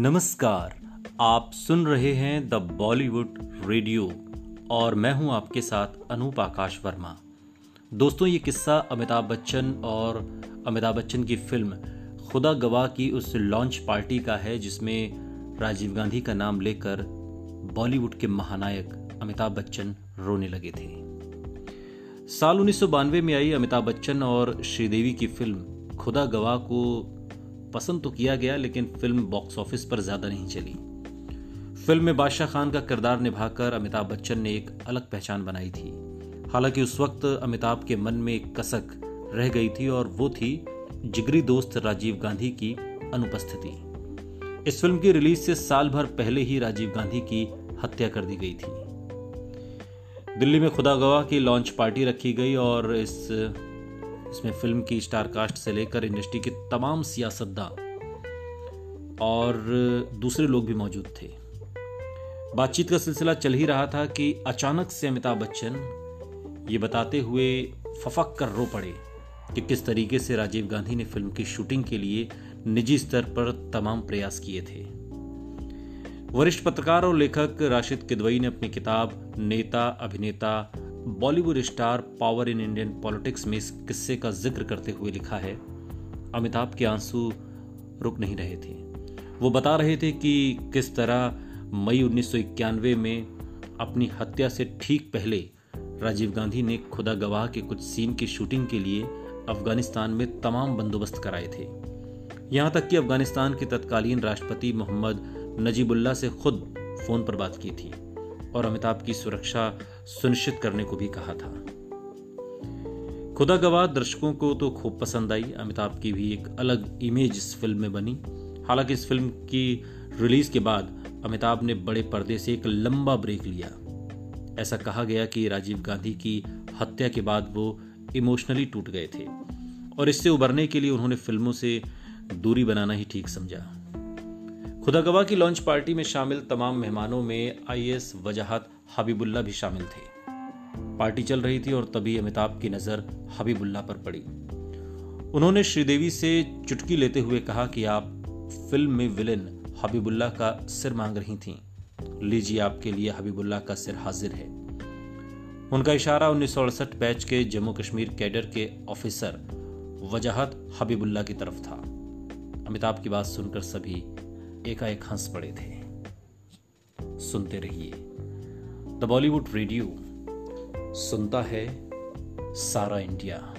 नमस्कार, आप सुन रहे हैं द बॉलीवुड रेडियो और मैं हूँ आपके साथ अनूप आकाश वर्मा। दोस्तों, ये किस्सा अमिताभ बच्चन और अमिताभ बच्चन की फ़िल्म खुदा गवाह की उस लॉन्च पार्टी का है, जिसमें राजीव गांधी का नाम लेकर बॉलीवुड के महानायक अमिताभ बच्चन रोने लगे थे। साल उन्नीस सौ बानवे में आई अमिताभ बच्चन और श्रीदेवी की फ़िल्म खुदा गवाह को पसंद तो किया गया, लेकिन फ़िल्म बॉक्स ऑफ़िस पर ज़्यादा नहीं चली। फ़िल्म में बादशाह खान का किरदार निभाकर अमिताभ बच्चन ने एक अलग पहचान बनाई थी। हालाँकि उस वक्त अमिताभ के मन में एक कसक रह गई थी और वो थी जिगरी दोस्त राजीव गांधी की अनुपस्थिति। इस फ़िल्म की रिलीज़ से साल भर पहले ही राजीव गांधी की हत्या कर दी गई थी। दिल्ली में खुदा गवाह की लॉन्च पार्टी रखी गई और इस इसमें फ़िल्म की स्टार कास्ट से लेकर इंडस्ट्री के तमाम सियासतदान और दूसरे लोग भी मौजूद थे। बातचीत का सिलसिला चल ही रहा था कि अचानक से अमिताभ बच्चन ये बताते हुए फफक कर रो पड़े कि किस तरीके से राजीव गांधी ने फ़िल्म की शूटिंग के लिए निजी स्तर पर तमाम प्रयास किए थे। वरिष्ठ पत्रकार और लेखक राशिद किदवई ने अपनी किताब नेता, अभिनेता Bollywood star power in Indian politics में इस किस्से का ज़िक्र करते हुए लिखा है, अमिताभ के आँसू रुक नहीं रहे थे। वो बता रहे थे कि किस तरह मई उन्नीस सौ इक्यानवे में अपनी हत्या से ठीक पहले राजीव गांधी ने खुदा गवाह के कुछ सीन की शूटिंग के लिए अफ़गानिस्तान में तमाम बंदोबस्त कराए थे। यहाँ तक कि अफ़गानिस्तान के तत्कालीन राष्ट्रपति मोहम्मद नजीबुल्ला से खुद फ़ोन पर बात की थी। और अमिताभ की सुरक्षा सुनिश्चित करने को भी कहा था। खुदा गवाह दर्शकों को तो खूब पसंद आई। अमिताभ की भी एक अलग इमेज इस फ़िल्म में बनी। हालाँकि इस फ़िल्म की रिलीज़ के बाद अमिताभ ने बड़े पर्दे से एक लंबा ब्रेक लिया। ऐसा कहा गया कि राजीव गांधी की हत्या के बाद वो इमोशनली टूट गए थे। और इससे उबरने के लिए उन्होंने फ़िल्मों से दूरी बनाना ही ठीक समझा। खुदा गवाह की लॉन्च पार्टी में शामिल तमाम मेहमानों में आईएएस वजाहत हबीबुल्ला भी शामिल थे। पार्टी चल रही थी और तभी अमिताभ की नज़र हबीबुल्ला पर पड़ी। उन्होंने श्रीदेवी से चुटकी लेते हुए कहा कि आप फ़िल्म में विलेन हबीबुल्ला का सिर मांग रही थीं। लीजिए, आपके लिए हबीबुल्ला का सिर हाजिर है। उनका इशारा उन्नीस सौ अड़सठ बैच के जम्मू कश्मीर कैडर के ऑफिसर वजाहत हबीबुल्ला की तरफ़ था। अमिताभ की बात सुनकर सभी एकाएक हंस पड़े थे। सुनते रहिए। द बॉलीवुड रेडियो सुनता है सारा इंडिया।